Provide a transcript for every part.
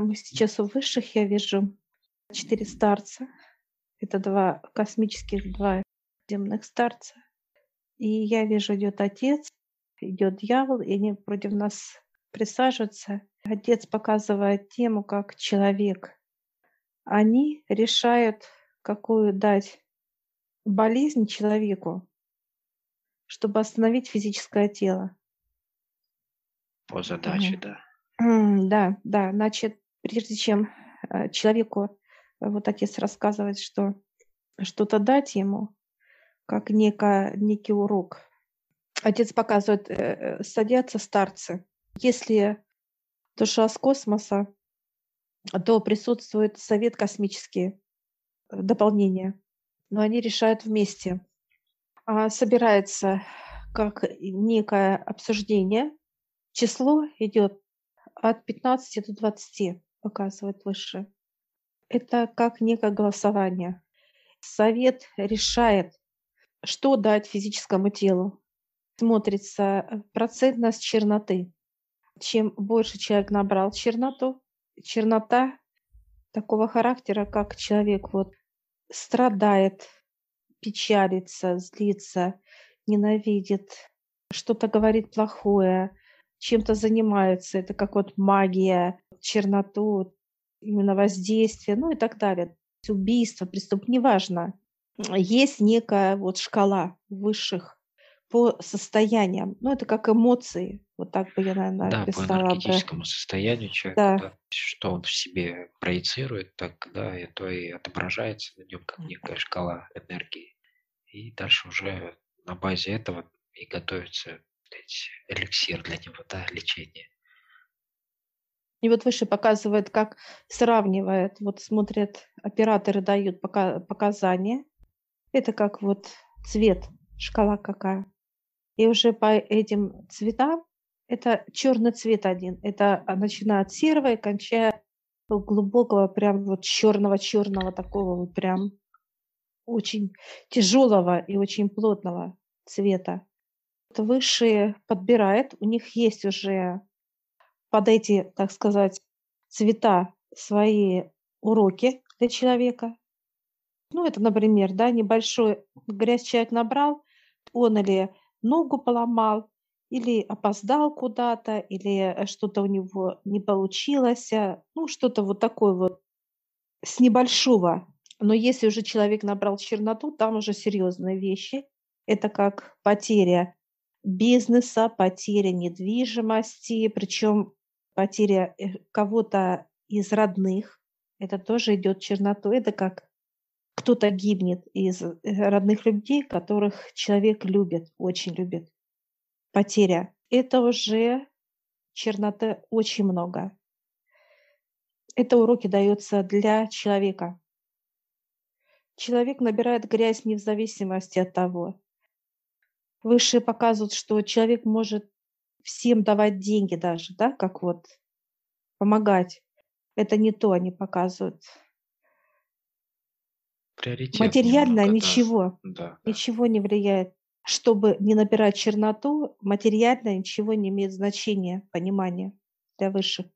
мы сейчас у высших, я вижу четыре старца. Это два космических, два земных старца. И я вижу, идет отец, идет дьявол, и они против нас присаживаются. Отец показывает тему как человек. Они решают, какую дать болезнь человеку, чтобы остановить физическое тело. По задаче, да. Да, да. Значит, прежде чем э, человеку, э, вот отец рассказывает, что что-то дать ему, как некое, некий урок, отец показывает, э, садятся старцы. Если душа с космоса, то присутствует совет космический, дополнение, но они решают вместе. А собирается как некое обсуждение, число идет от 15 до 20 показывает выше. Это как некое голосование. Совет решает, что дать физическому телу. Смотрится процентность черноты. Чем больше человек набрал черноту, чернота такого характера, как человек вот страдает, печалится, злится, ненавидит, что-то говорит плохое, чем-то занимается. Это как вот магия, черноту, именно воздействие, ну и так далее. Убийство, преступление, неважно. Есть некая вот шкала высших по состояниям. Ну, это как эмоции. Вот так бы я, наверное, Да, по описала бы. энергетическому состоянию человека, Да. да, что он в себе проецирует, так, да, и то и отображается на нем как некая шкала энергии. И дальше уже на базе этого и готовится эликсир для него, да, лечение. И вот выше показывает, как сравнивает, вот смотрят, операторы дают пока- показания. Это как вот цвет, шкала какая. И уже по этим цветам, это черный цвет один. Это а, начиная от серого и кончая глубокого, прям вот черного-черного такого вот прям очень тяжелого и очень плотного цвета. Высшие подбирает, у них есть уже под эти, так сказать, цвета свои уроки для человека. Ну, это, например, да, небольшой грязь человек набрал, он или ногу поломал, или опоздал куда-то, или э, что-то у него не получилось, а, ну, что-то вот такое вот с небольшого. Но если уже человек набрал черноту, там уже серьезные вещи. Это как потеря бизнеса, потеря недвижимости, причем потеря э, кого-то из родных. Это тоже идет черноту. Это как кто-то гибнет из э, родных людей, которых человек любит, очень любит. Потеря. Это уже черноты очень много. Это уроки даются для человека. Человек набирает грязь не в зависимости от того. Высшие показывают, что человек может всем давать деньги даже, да, как вот помогать. Это не то они показывают. Приоритет Материально немного, ничего, Да, да. ничего не влияет. Чтобы не набирать черноту, материально ничего не имеет значения, понимания для высших.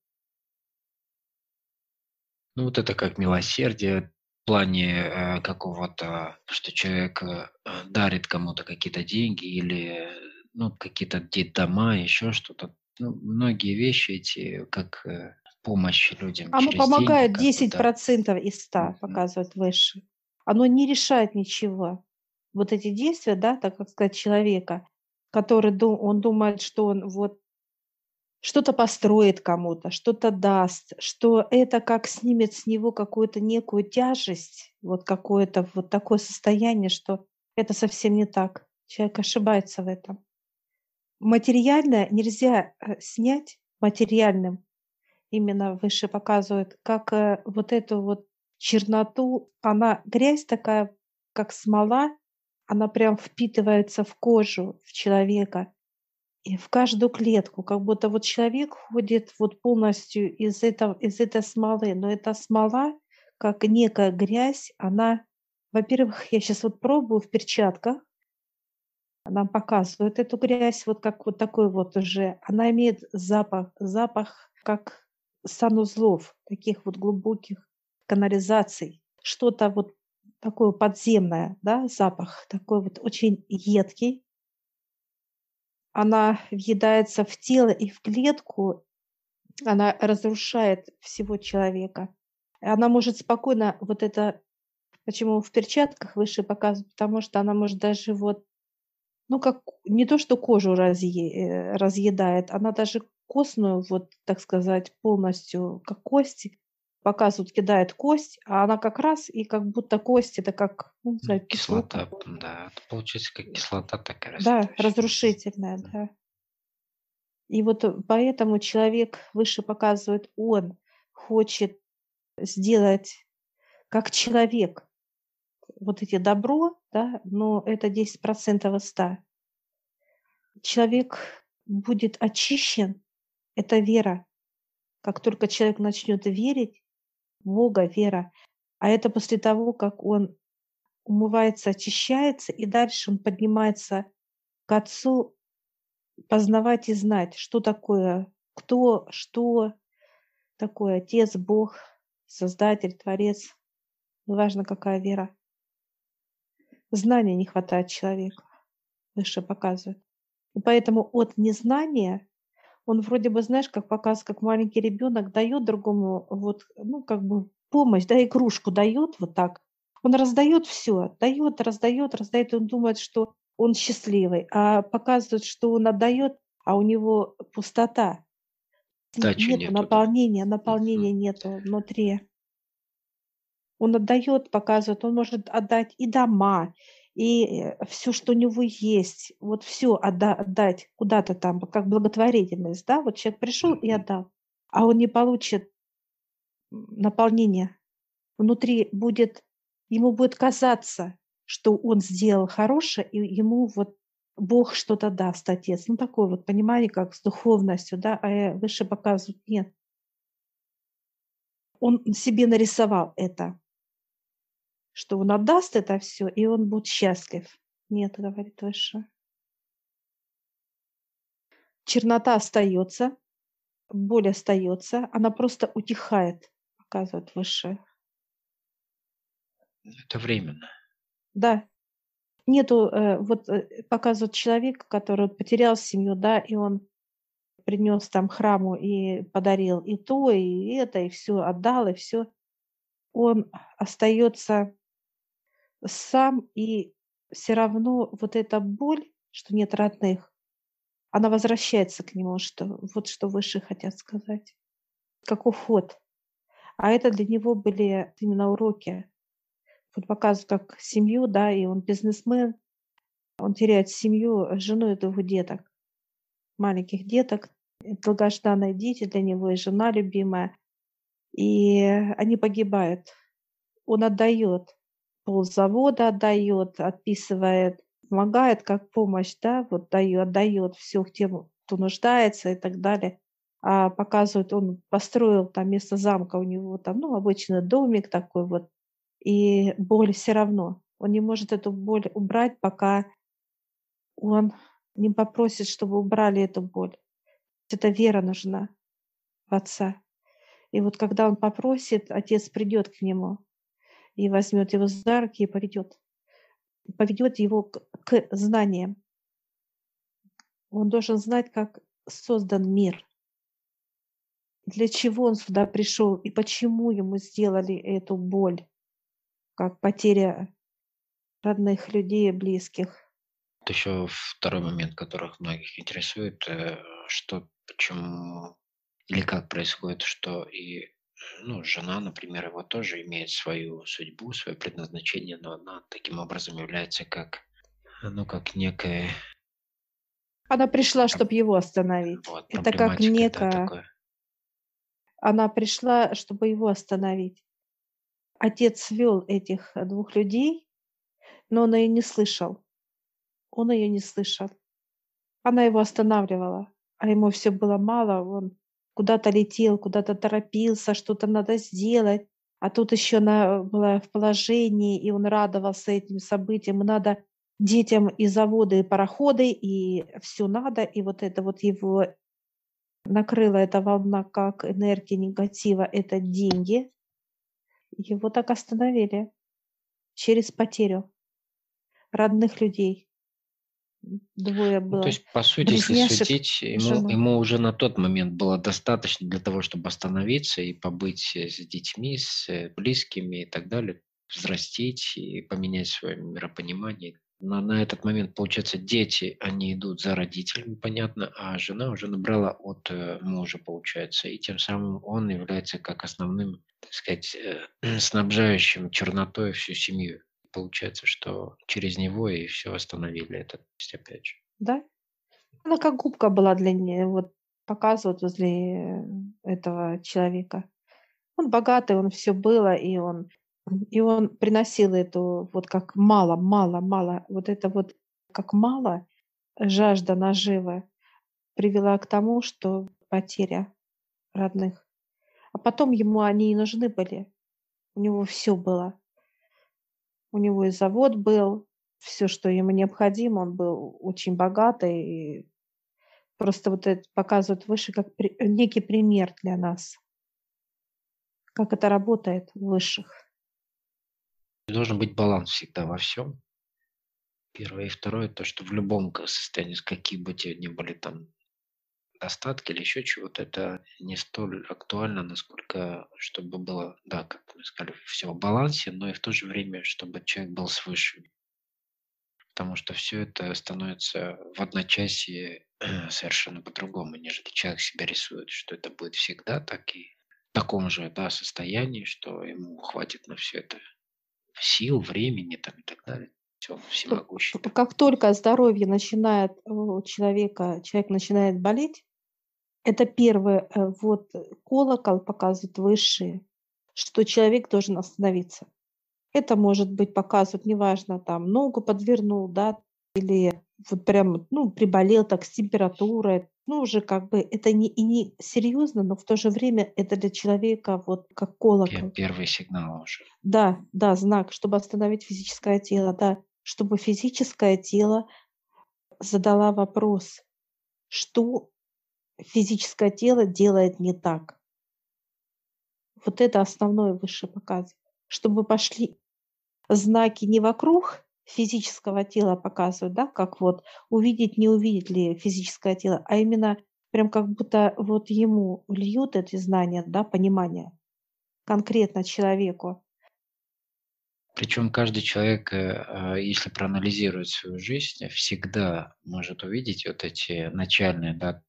Ну, вот это как милосердие в плане э, какого-то, что человек э, дарит кому-то какие-то деньги или ну, какие-то дома, еще что-то. Ну, многие вещи эти, как э, помощь людям Оно помогает деньги, как бы, да. 10% из 100, Мгм. показывает выше. Оно не решает ничего. Вот эти действия, да, так как сказать, человека, который ду- он думает, что он вот что-то построит кому-то, что-то даст, что это как снимет с него какую-то некую тяжесть, вот какое-то вот такое состояние, что это совсем не так. Человек ошибается в этом. Материальное нельзя э, снять материальным. Именно выше показывает, как э, вот эту вот черноту, она грязь такая, как смола, она прям впитывается в кожу, в человека и в каждую клетку, как будто вот человек ходит вот полностью из, этого, из этой смолы. Но эта смола, как некая грязь, она, во-первых, я сейчас вот пробую в перчатках, нам показывают эту грязь, вот как вот такой вот уже, она имеет запах, запах как санузлов, таких вот глубоких канализаций, что-то вот такое подземное, да, запах такой вот очень едкий. Она въедается в тело и в клетку, она разрушает всего человека. Она может спокойно вот это, почему в перчатках выше показывают, потому что она может даже вот, ну как, не то что кожу разъе, э, разъедает, она даже костную, вот так сказать, полностью, как кости, показывают, кидает кость, а она как раз и как будто кость, это как, ну, не знаю, кислота. Кислота, да, это получается как кислота такая. Да, разрушительная, да. И вот поэтому человек выше показывает, он хочет сделать как человек вот эти добро, да, но это 10% из 100. Человек будет очищен, это вера. Как только человек начнет верить, Бога, вера. А это после того, как он умывается, очищается, и дальше он поднимается к Отцу познавать и знать, что такое, кто, что такое Отец, Бог, Создатель, Творец. Неважно, какая вера. Знания не хватает человеку. Выше показывает. И поэтому от незнания он вроде бы, знаешь, как показывает, как маленький ребенок дает другому вот, ну, как бы помощь, да, игрушку дает вот так. Он раздает все, дает, раздает, раздает, и он думает, что он счастливый, а показывает, что он отдает, а у него пустота. Дачи нет нету, наполнения, наполнения угу. нету внутри. Он отдает, показывает, он может отдать и дома, и э, все, что у него есть, вот все отда- отдать куда-то там, как благотворительность, да, вот человек пришел и отдал, а он не получит наполнения. Внутри будет, ему будет казаться, что он сделал хорошее, и ему вот Бог что-то даст, Отец. Ну, такое вот понимание, как с духовностью, да, а выше показывают, нет. Он себе нарисовал это что он отдаст это все, и он будет счастлив. Нет, говорит выше. Чернота остается, боль остается, она просто утихает, показывает выше. Это временно. Да. Нету, э, вот э, показывает человека, который потерял семью, да, и он принес там храму и подарил и то, и это, и все отдал, и все. Он остается сам, и все равно вот эта боль, что нет родных, она возвращается к нему, что вот что выше хотят сказать, как уход. А это для него были именно уроки. Вот показывают как семью, да, и он бизнесмен, он теряет семью, жену и двух деток, маленьких деток, долгожданные дети для него и жена любимая. И они погибают. Он отдает ползавода отдает, отписывает, помогает как помощь, да, вот дает, отдает все тем, кто нуждается и так далее. А показывает, он построил там место замка, у него там, ну, обычный домик такой вот, и боль все равно. Он не может эту боль убрать, пока он не попросит, чтобы убрали эту боль. Это вера нужна в Отца. И вот когда он попросит, Отец придет к нему и возьмет его за руки и поведет. Поведет его к, к знаниям. Он должен знать, как создан мир. Для чего он сюда пришел и почему ему сделали эту боль, как потеря родных людей, близких. Еще второй момент, которых многих интересует, э, что почему или как происходит, что и ну, жена, например, его тоже имеет свою судьбу, свое предназначение, но она таким образом является как, ну, как некая... Она пришла, чтобы его остановить. Вот, Это как некая... Да, такое. Она пришла, чтобы его остановить. Отец вел этих двух людей, но он ее не слышал. Он ее не слышал. Она его останавливала, а ему все было мало, он куда-то летел, куда-то торопился, что-то надо сделать, а тут еще она была в положении, и он радовался этим событиям, надо детям и заводы, и пароходы, и все надо, и вот это вот его накрыла эта волна как энергия негатива, это деньги. Его так остановили через потерю родных людей. Двое Ну, то было есть, по сути, если судить, ему, ему уже на тот момент было достаточно для того, чтобы остановиться и побыть э, с детьми, с э, близкими и так далее, взрастить и поменять свое миропонимание. Но на этот момент, получается, дети, они идут за родителями, понятно, а жена уже набрала от э, мужа, получается, и тем самым он является как основным, так сказать, снабжающим чернотой всю семью. Получается, что через него и все остановили это, то есть, опять же. Да? Она как губка была для нее, вот показывают возле этого человека. Он богатый, он все было, и он, и он приносил эту вот как мало, мало, мало, вот это вот как мало, жажда наживы привела к тому, что потеря родных. А потом ему они и нужны были. У него все было. У него и завод был, все, что ему необходимо, он был очень богатый. И просто вот это показывает выше как при- некий пример для нас, как это работает в высших. Должен быть баланс всегда во всем. Первое и второе, то, что в любом состоянии, какие бы те ни были там достатки или еще чего-то, это не столь актуально, насколько, чтобы было, да, как мы сказали, все в балансе, но и в то же время, чтобы человек был с высшими. Потому что все это становится в одночасье совершенно по-другому, нежели человек себя рисует, что это будет всегда так и в таком же да, состоянии, что ему хватит на все это сил, времени там, и так далее. Все, всемогущий. Как только здоровье начинает у человека, человек начинает болеть, это первое, э, вот э, колокол показывает высшие, что человек должен остановиться. Это может быть показывает, неважно, там ногу подвернул, да, или вот прям, ну, приболел так с температурой, ну, уже как бы это не, и не серьезно, но в то же время это для человека вот как колокол. Первый сигнал уже. Да, да, знак, чтобы остановить физическое тело, да, чтобы физическое тело задала вопрос, что физическое тело делает не так. Вот это основное высшее показывает. Чтобы пошли знаки не вокруг физического тела показывают, да, как вот увидеть, не увидеть ли физическое тело, а именно прям как будто вот ему льют эти знания, да, понимание конкретно человеку. Причем каждый человек, э, а, если проанализирует свою жизнь, всегда может увидеть вот эти начальные да,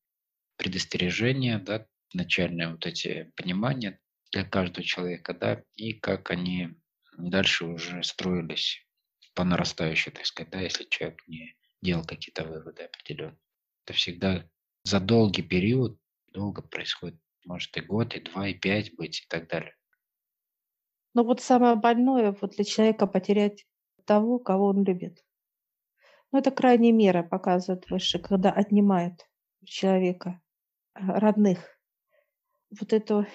предостережения, да, начальные вот эти понимания для каждого человека, да, и как они дальше уже строились по нарастающей, так сказать, да, если человек не делал какие-то выводы определенные. Это всегда за долгий период, долго происходит, может и год, и два, и пять быть, и так далее. Но вот самое больное вот для человека потерять того, кого он любит. Ну, это крайняя мера, показывает выше, когда отнимают у человека родных. Вот эту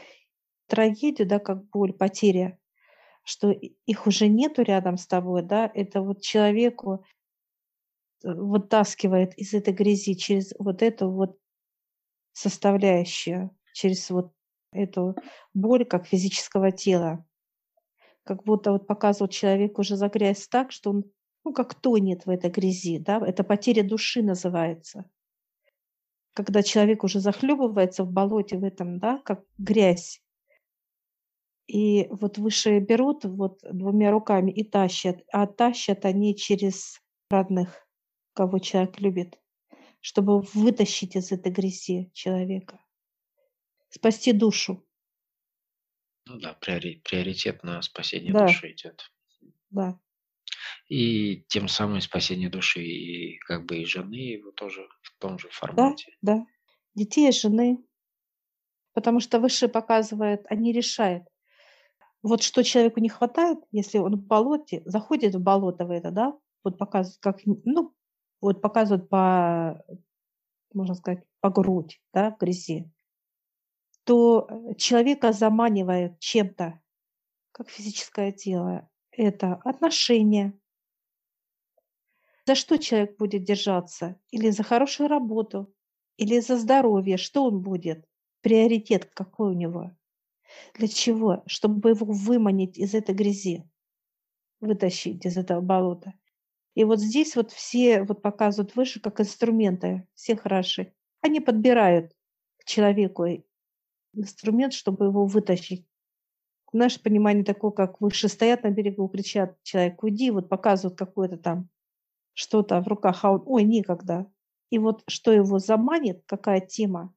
трагедию, да, как боль, потеря, что их уже нету рядом с тобой, да, это вот человеку э, вытаскивает из этой грязи через вот эту вот составляющую, через вот эту боль как физического тела. Как будто вот показывает человек уже загряз так, что он, ну, как тонет в этой грязи, да, это потеря души называется. Когда человек уже захлебывается в болоте в этом, да, как грязь. И вот выше берут вот двумя руками и тащат, а тащат они через родных, кого человек любит, чтобы вытащить из этой грязи человека, спасти душу. Ну да, приори- приоритет на спасение Да, души идет. да. И тем самым спасение души и как бы и жены его тоже в том же Да, формате. да. Детей, жены. Потому что выше показывает, они решают. Вот что человеку не хватает, если он в болоте, заходит в болото в это, да, вот показывает, как, ну, вот показывают по, можно сказать, по грудь, да, в грязи, то э, человека заманивает чем-то, как физическое тело. Это отношения. За что человек будет держаться? Или за хорошую работу, или за здоровье, что он будет? Приоритет какой у него? Для чего? Чтобы его выманить из этой грязи, вытащить из этого болота. И вот здесь вот все вот показывают выше как инструменты, все хороши. Они подбирают к человеку инструмент, чтобы его вытащить. Наше понимание такое, как выше стоят на берегу, кричат человек, уйди, вот показывают какое-то там что-то в руках, а он, ой, никогда. И вот что его заманит, какая тема,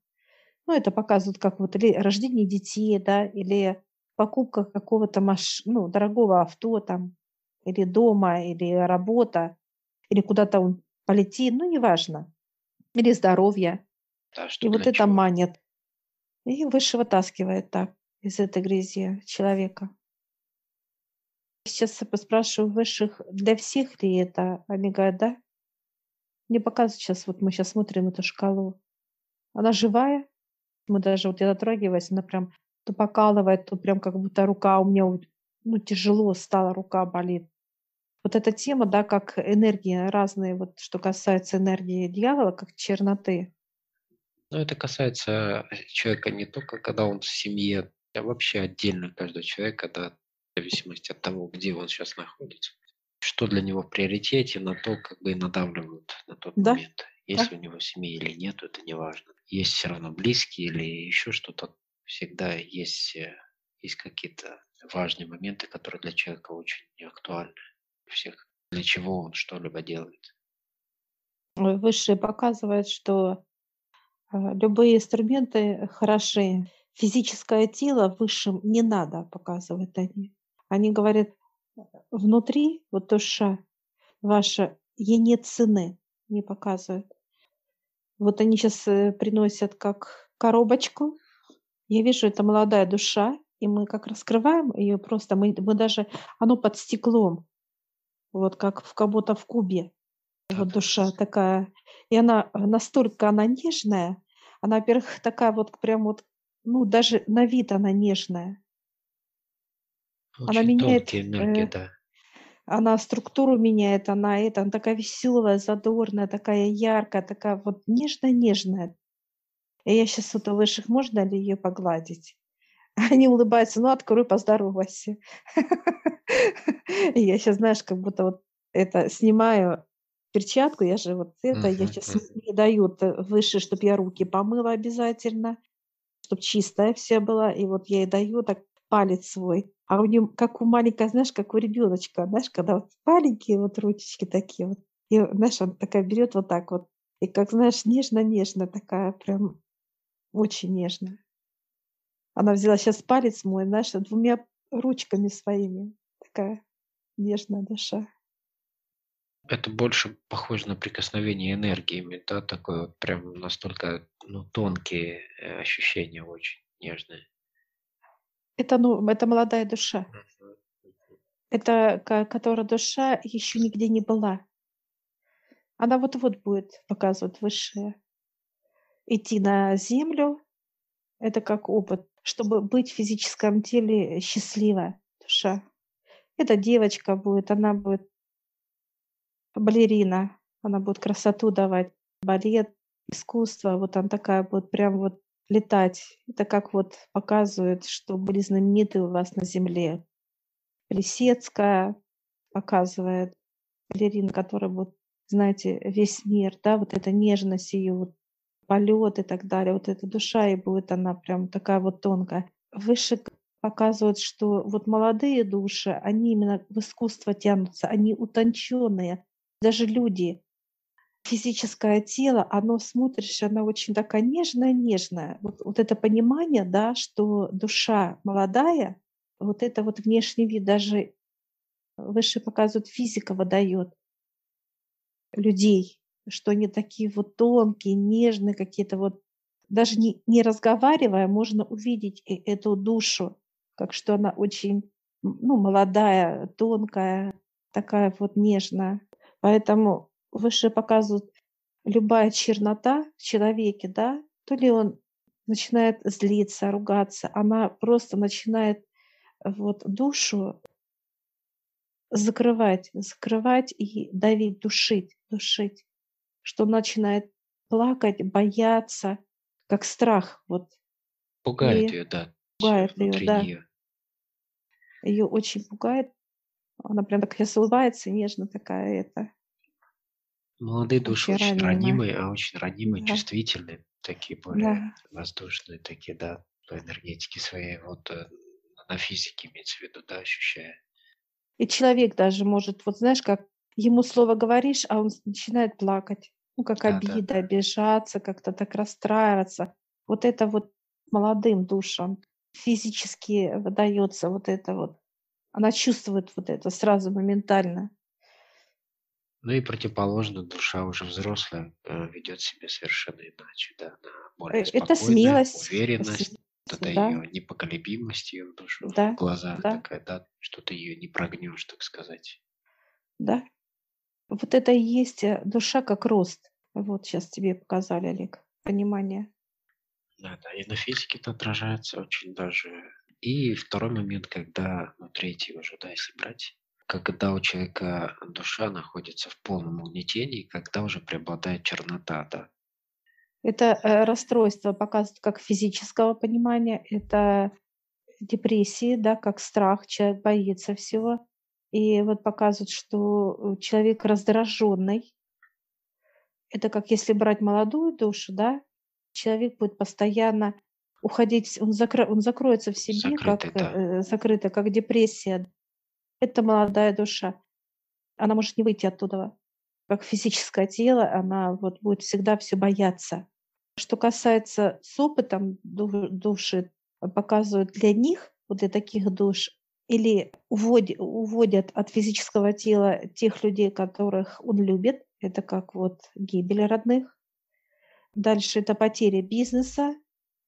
ну, это показывают как вот или рождение детей, да, или покупка какого-то маш... ну, дорогого авто там, или дома, или работа, или куда-то он полетит, ну, неважно. Или здоровье. Да, что И вот это чего? манит. И выше вытаскивает так из этой грязи человека. Сейчас я поспрашиваю высших, для всех ли это? Они говорят, да. Мне показывают сейчас, вот мы сейчас смотрим эту шкалу. Она живая. Мы даже, вот я дотрагиваюсь, она прям то покалывает, то прям как будто рука у меня, ну, тяжело стала, рука болит. Вот эта тема, да, как энергии разные, вот что касается энергии дьявола, как черноты. Ну, это касается э, человека не только когда он в семье, а вообще отдельно каждый человек, когда в зависимости от того, где он сейчас находится, что для него в приоритете, на то как бы и надавливают на тот Да, момент. Есть у него семьи или нет, это не важно. Есть все равно близкие или еще что-то. Всегда есть, э, есть какие-то важные моменты, которые для человека очень актуальны. Всех, для чего он что-либо делает. Высшие показывают, что а, любые инструменты хороши. Физическое тело высшим не надо, показывают они. Они говорят, э, внутри, вот душа ваша, ей нет цены, не показывают. Вот они сейчас приносят как коробочку. Я вижу, это молодая душа, и мы как раскрываем ее просто, мы, мы даже, оно под стеклом, вот как в, будто в кубе. Вот душа такая. И она э, настолько она нежная, она, во-первых, такая вот прям вот, ну, даже на вид она нежная. Она меняет, энергии, э, да. она структуру меняет, она это, она такая веселая, задорная, такая яркая, такая вот нежная-нежная. И я сейчас вот у высших, можно ли ее погладить? Они улыбаются, ну, открой, поздоровайся. И я сейчас, знаешь, как будто вот это снимаю перчатку, я же вот это, я сейчас мне дают э, выше, чтобы я руки помыла обязательно, чтобы чистая вся была, и вот я ей даю так палец свой. А у нее, как у маленькой, знаешь, как у ребеночка, знаешь, когда вот маленькие вот ручечки такие вот. И, знаешь, она такая берет вот так вот. И как, знаешь, нежно-нежно такая, прям очень нежно. Она взяла сейчас палец мой, знаешь, двумя ручками своими. Такая нежная душа. Это больше похоже на прикосновение энергиями, да, такое вот прям настолько, ну, тонкие э, ощущения очень нежные. Это, ну, это молодая душа. Это которая душа еще нигде не была. Она вот-вот будет показывать высшее. Идти на землю, это как опыт, чтобы быть в физическом теле счастливая душа. Эта девочка будет, она будет балерина, она будет красоту давать, балет, искусство, вот она такая будет прям вот летать. Это как вот показывает, что были знамениты у вас на земле. Плесецкая показывает, балерина, которая вот, знаете, весь мир, да, вот эта нежность ее, вот, полет и так далее, вот эта душа, и будет она прям такая вот тонкая. Выше показывают, что вот молодые души, они именно в искусство тянутся, они утонченные. Даже люди, физическое тело, оно смотришь, она очень такая нежная-нежная. Вот, вот это понимание, да, что душа молодая, вот это вот внешний вид даже выше показывают, физика выдает людей, что они такие вот тонкие, нежные какие-то вот. Даже не, не разговаривая, можно увидеть эту душу, как что она очень ну, молодая, тонкая, такая вот нежная. Поэтому выше показывают любая чернота в человеке, да, то ли он начинает злиться, ругаться, она просто начинает вот душу закрывать, закрывать и давить, душить, душить, что начинает плакать, бояться, как страх. Вот. Пугает И ее, да, пугает ее, да. нее. Ее очень пугает. Она прям так щас улыбается, нежно такая это. Молодые души Очень очень ранимые, а очень ранимые, Да. чувствительные, такие более Да. воздушные, такие, да, по энергетике своей, вот, э, на физике имеется в виду, да, ощущая. И человек даже может, вот знаешь, как ему слово говоришь, а он начинает плакать. Ну, как обида, Да-да-да. обижаться, как-то так расстраиваться. Вот это вот молодым душам физически выдаётся вот это вот. Она чувствует вот это сразу моментально. Ну и противоположно, душа уже взрослая, э, ведёт себя совершенно иначе, да. Она Э, более это спокойная, смелость, уверенность, вот это да. её непоколебимость, её в душу, в Да, глазах да. такая, да, что ты её не прогнёшь, так сказать. Да. Вот это и есть, э, душа как рост. Вот щас тебе показали, Олег, понимание. Да-да, и на физике это отражается очень даже. И второй момент, когда, ну, третий уже, да, если брать, когда у человека душа находится в полном угнетении, когда уже преобладает чернота, да. Это, э, расстройство показывает как физического понимания, это депрессии, да, как страх, человек боится всего. И вот показывает, что, человек раздражённый. Это как если брать молодую душу, да, человек будет постоянно уходить, он закро он закроется в себе, Закрытый, как, да. э, закрыто, как депрессия. Это молодая душа. Она может не выйти оттудова. Как физическое тело, она вот будет всегда всё бояться. Что касается с опытом ду души, показывают для них, вот для таких душ, или уводи уводят от физического тела тех людей, которых он любит. Это как вот гибель родных. Дальше это потеря бизнеса,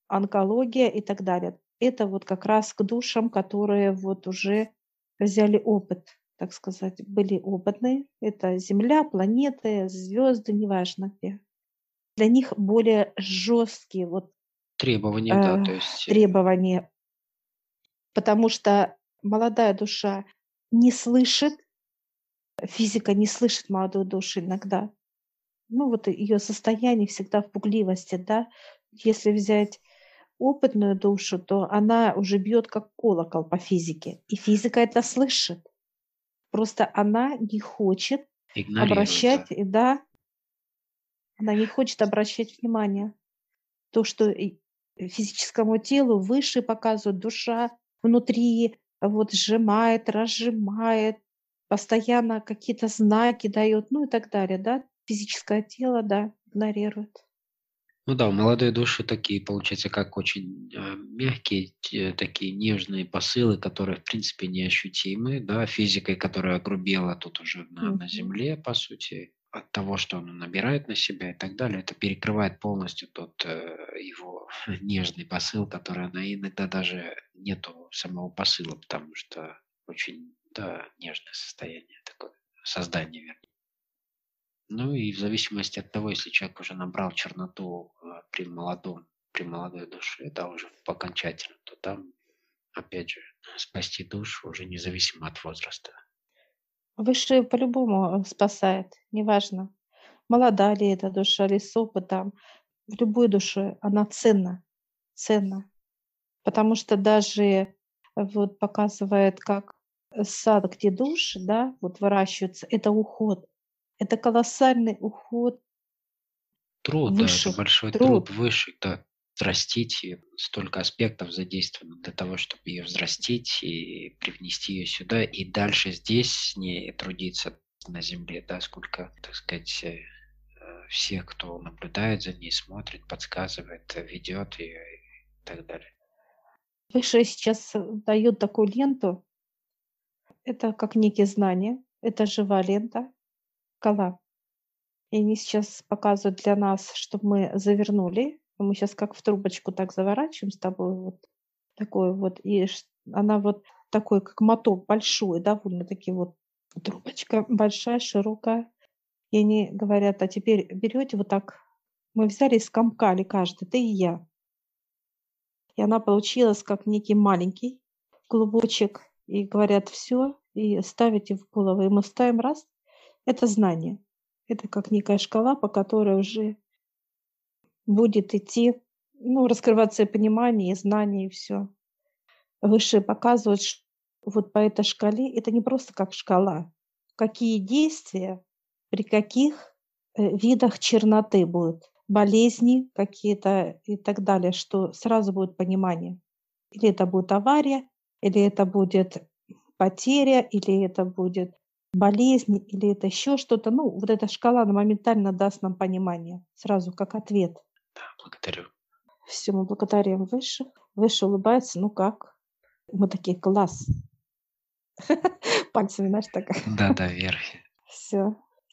онкология и так далее. Это вот как раз к душам, которые вот уже взяли опыт, так сказать, были опытные. Это Земля, планеты, звёзды, неважно где. Для них более жёсткие вот, Требования, да, э, то есть, э требования. Потому что молодая душа не слышит, физика не слышит молодую душу иногда. Ну, вот её состояние всегда в пугливости, да. Если взять опытную душу, то она уже бьёт как колокол по физике, и физика это слышит. Просто она не хочет обращать, да. она не хочет обращать внимание. То, что физическому телу выше показывают, душа внутри вот сжимает, разжимает, постоянно какие-то знаки даёт, ну и так далее, да. Физическое тело, да, игнорирует. Ну да, молодые души такие, получается, как очень, э, мягкие, те такие нежные посылы, которые в принципе неощутимы, да, физикой, которая огрубела тут уже на на. Земле, по сути, от того, что она набирает на себя и так далее. Это перекрывает полностью тот, э, его нежный посыл, который она иногда даже нету самого посыла, потому что очень, да, нежное состояние такое, создание, вернее. Ну и в зависимости от того, если человек уже набрал черноту, э, при молодом при молодой душе, да, уже по окончательно, то там, опять же, спасти душу уже независимо от возраста. Высшее по-любому, э, спасает, неважно, молода ли эта душа или с опытом. В любой душе она ценна, ценна. Потому что даже вот показывает, как, э, сад, где души, да, вот выращиваются- это уход, это колоссальный уход Труд, да, это высших, большой труд труд. высших, да. Взрастить её, столько аспектов задействовано для того, чтоб её взрастить и привнести её сюда, и дальше здесь с ней трудиться на Земле, да. Сколько, так сказать, э, всех, кто наблюдает за ней, смотрит, подсказывает, ведёт её и так далее. Высшие сейчас, дают такую ленту. Это как некие знания, это живая лента, кала. И они сейчас показывают для нас, чтоб мы завернули. Мы щас как в трубочку так заворачиваем с тобой вот, такой вот, и она вот такой, как моток, большой, довольно-таки вот трубочка большая, широкая. И они говорят: "А теперь берёте вот так". Мы взяли и скомкали каждый, ты и я. И она получилась как некий маленький клубочек. И говорят: "Всё". И ставите в голову. И мы ставим раз- это знание. Это как некая шкала, по которой уже будет идти, ну, раскрываться и понимание, и знание, и все. Выше показывают, ш- вот по этой шкале, это не просто как шкала. Какие действия, при каких э, видах черноты будут, болезни какие-то и так далее, что сразу будет понимание. Или это будет авария, или это будет потеря, или это будет болезнь, или это еще что-то. Ну, вот эта шкала, она моментально даст нам понимание, сразу как ответ. Да, благодарю. Все, мы благодарим Выше. Выше улыбается, ну как? Мы такие, класс. Пальцами, знаешь, так. Да, да, вверх. Все.